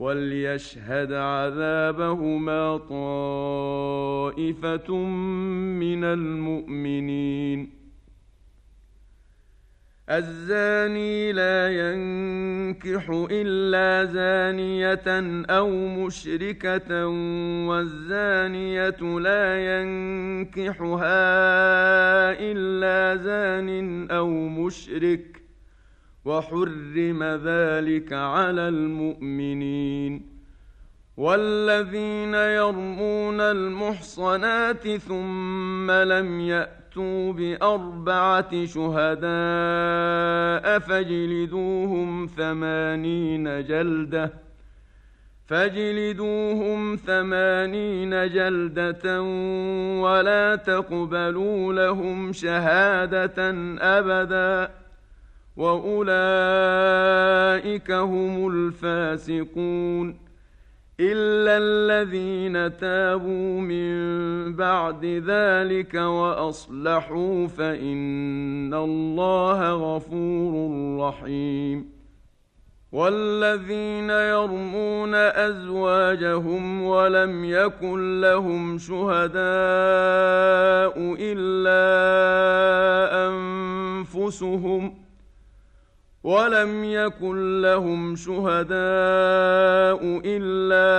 وليشهد عذابهما طائفة من المؤمنين. الزاني لا ينكح إلا زانية أو مشركة والزانية لا ينكحها إلا زان أو مشرك. وحرم ذلك على المؤمنين والذين يرمون المحصنات ثم لم يأتوا بأربعة شهداء فاجلدوهم ثمانين جلدة فاجلدوهم ثمانين جلدة ولا تقبلوا لهم شهادة أبداً واولئك هم الفاسقون الا الذين تابوا من بعد ذلك واصلحوا فان الله غفور رحيم والذين يرمون ازواجهم ولم يكن لهم شهداء الا انفسهم ولم يكن لهم شهداء إلا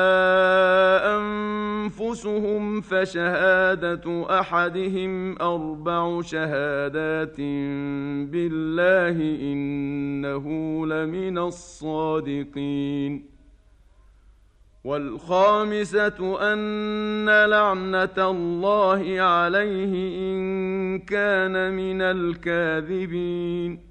أنفسهم فشهادة أحدهم أربع شهادات بالله إنه لمن الصادقين. والخامسة أن لعنة الله عليه إن كان من الكاذبين.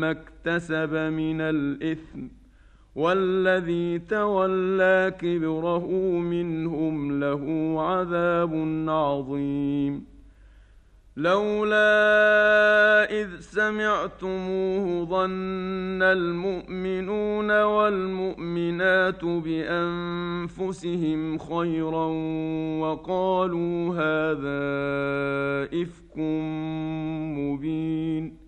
ما اكتسب من الإثم والذي تولى كبره منهم له عذاب عظيم. لولا إذ سمعتموه ظن المؤمنون والمؤمنات بأنفسهم خيرا وقالوا هذا إفك مبين.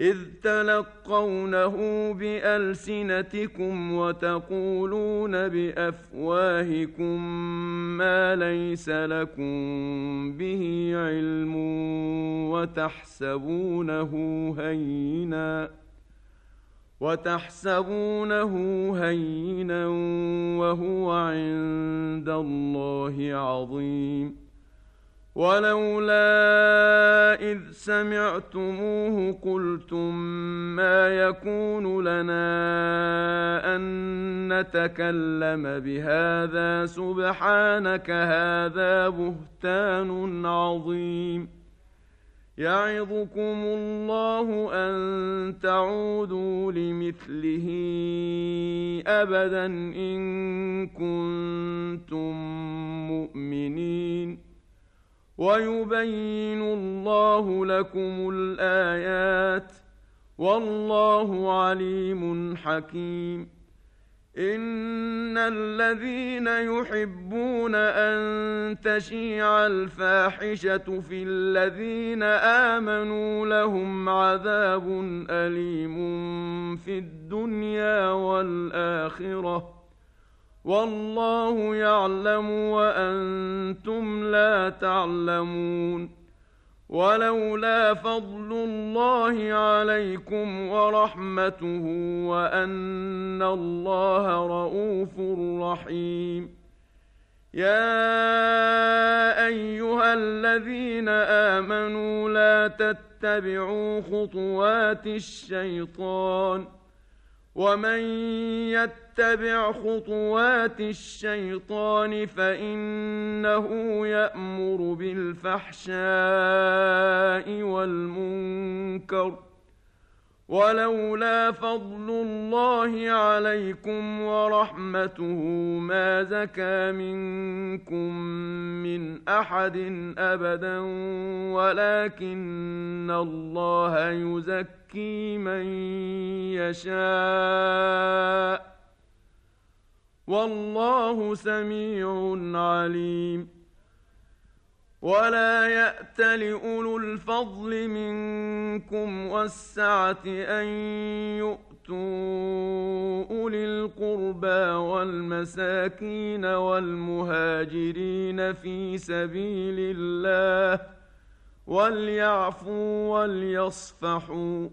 إذ تلقونه بألسنتكم وتقولون بأفواهكم ما ليس لكم به علم وتحسبونه هينا وتحسبونه هينا وهو عند الله عظيم. ولولا إذ سمعتموه قلتم ما يكون لنا أن نتكلم بهذا سبحانك هذا بهتان عظيم يعظكم الله أن تعودوا لمثله أبدا إن كنتم مؤمنين ويبين الله لكم الآيات والله عليم حكيم. إن الذين يحبون أن تشيع الفاحشة في الذين آمنوا لهم عذاب أليم في الدنيا والآخرة. والله يعلم وأنتم لا تعلمون ولولا فضل الله عليكم ورحمته وأن الله رءوف رحيم. يا أيها الذين آمنوا لا تتبعوا خطوات الشيطان. ومن يتبع خطوات الشيطان فإنه يأمر بالفحشاء والمنكر ولولا فضل الله عليكم ورحمته ما زكى منكم من أحد أبدا ولكن الله يزكي من يشاء والله سميع عليم. ولا يأت لأولو الفضل منكم والسعة أن يؤتوا أولي القربى والمساكين والمهاجرين في سبيل الله وليعفوا وليصفحوا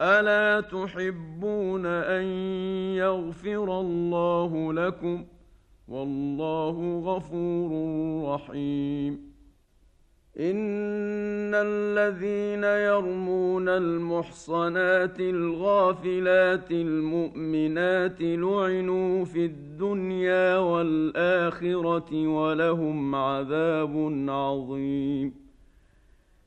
الا تحبون ان يغفر الله لكم والله غفور رحيم ان الذين يرمون المحصنات الغافلات المؤمنات لعنوا في الدنيا والاخره ولهم عذاب عظيم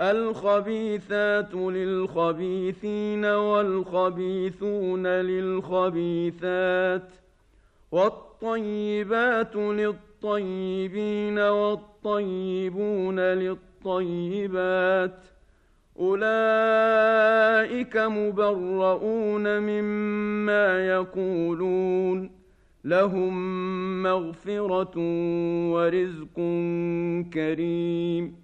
الخبيثات للخبيثين والخبيثون للخبيثات والطيبات للطيبين والطيبون للطيبات أولئك مبرؤون مما يقولون لهم مغفرة ورزق كريم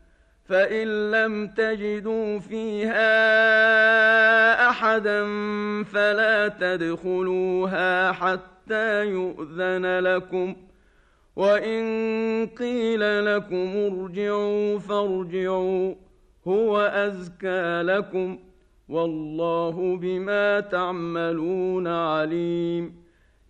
فإن لم تجدوا فيها أحدا فلا تدخلوها حتى يؤذن لكم وإن قيل لكم ارجعوا فارجعوا هو ازكى لكم والله بما تعملون عليم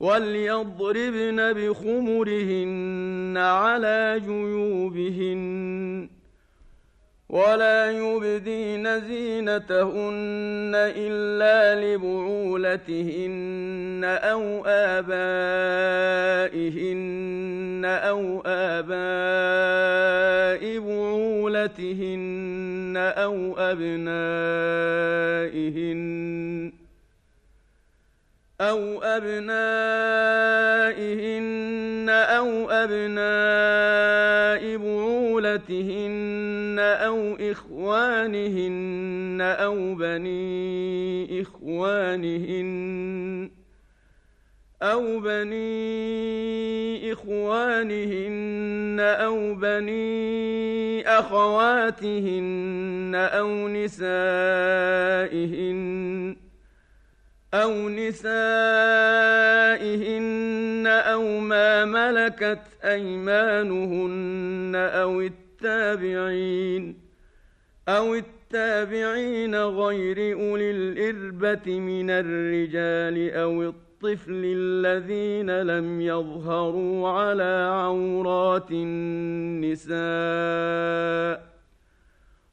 وليضربن بخمرهن على جيوبهن ولا يبدين زينتهن إلا لبعولتهن أو آبائهن أو آباء بعولتهن أو أبنائهن. أو أبنائهن أو أبناء بعولتهن أو إخوانهن أو بني إخوانهن أو بني إخوانهن أو بني أخواتهن أو نسائهن أو نسائهن أو ما ملكت أيمانهن أو التابعين أو التابعين غير أولي الإربة من الرجال أو الطفل الذين لم يظهروا على عورات النساء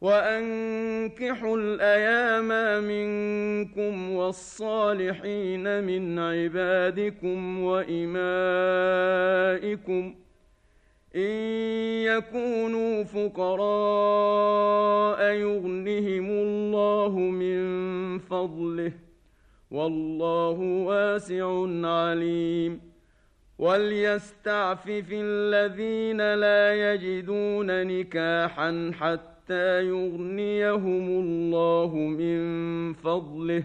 وأنكحوا الأيام منكم والصالحين من عبادكم وإمائكم إن يكونوا فقراء يغنهم الله من فضله والله واسع عليم وليستعفف الذين لا يجدون نكاحا حتى حتى يغنيهم الله من فضله.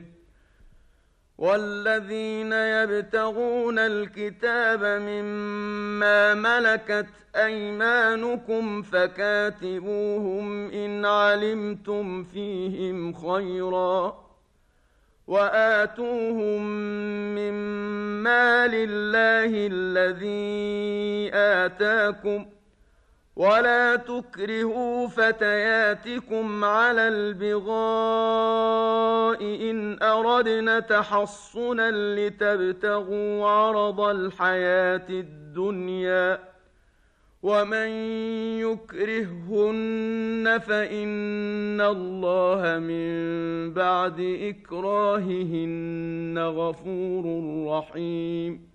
والذين يبتغون الكتاب مما ملكت ايمانكم فكاتبوهم ان علمتم فيهم خيرا واتوهم من مال الله الذي اتاكم ولا تكرهوا فتياتكم على البغاء ان اردنا تحصنا لتبتغوا عرض الحياة الدنيا ومن يكرههن فان الله من بعد اكراههن غفور رحيم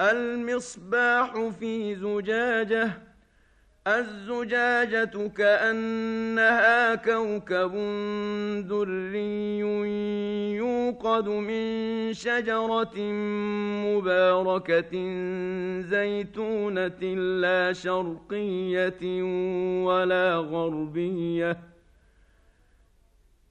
المصباح في زجاجة الزجاجة كأنها كوكب دري يوقد من شجرة مباركة زيتونة لا شرقية ولا غربية.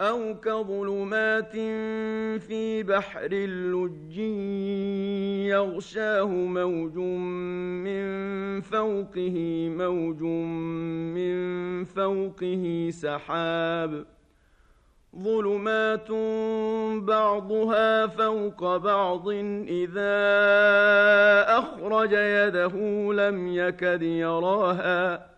أو كظلمات في بحر اللج يغشاه موج من فوقه موج من فوقه سحاب. ظلمات بعضها فوق بعض إذا أخرج يده لم يكد يراها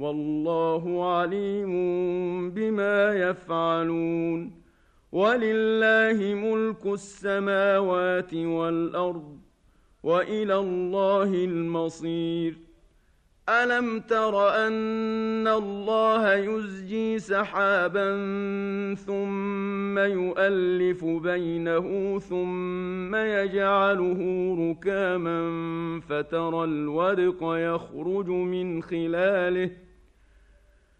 والله عليم بما يفعلون. ولله ملك السماوات والأرض وإلى الله المصير. ألم تر أن الله يزجي سحابا ثم يؤلف بينه ثم يجعله ركاما فترى الودق يخرج من خلاله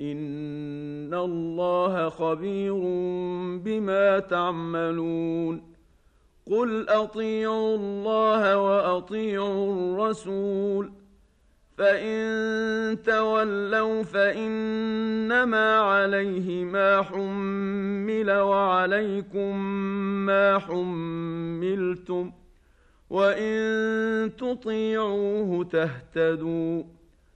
ان الله خبير بما تعملون قل اطيعوا الله واطيعوا الرسول فان تولوا فانما عليه ما حمل وعليكم ما حملتم وان تطيعوه تهتدوا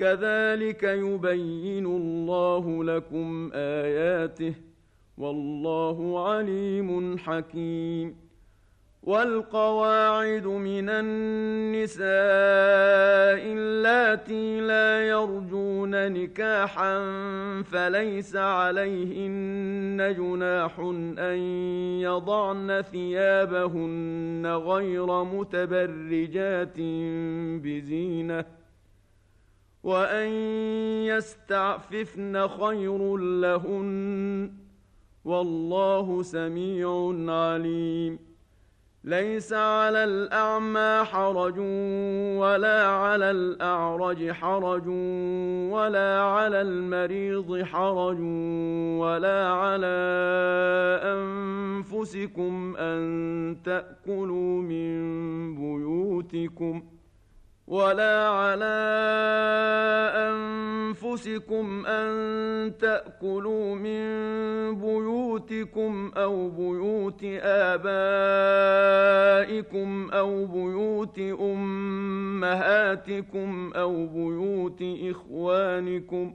كذلك يبين الله لكم آياته والله عليم حكيم. والقواعد من النساء اللاتي لا يرجون نكاحا فليس عليهن جناح أن يضعن ثيابهن غير متبرجات بزينة. وان يستعففن خير لهن والله سميع عليم ليس على الاعمى حرج ولا على الاعرج حرج ولا على المريض حرج ولا على انفسكم ان تاكلوا من بيوتكم ولا على أنفسكم أن تأكلوا من بيوتكم أو بيوت آبائكم أو بيوت أمهاتكم أو بيوت إخوانكم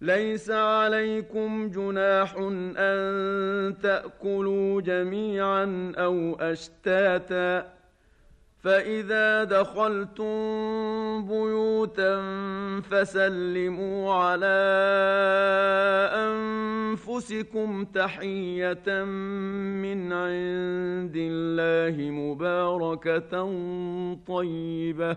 ليس عليكم جناح أن تأكلوا جميعا أو أشتاتا فإذا دخلتم بيوتا فسلموا على أنفسكم تحية من عند الله مباركة طيبة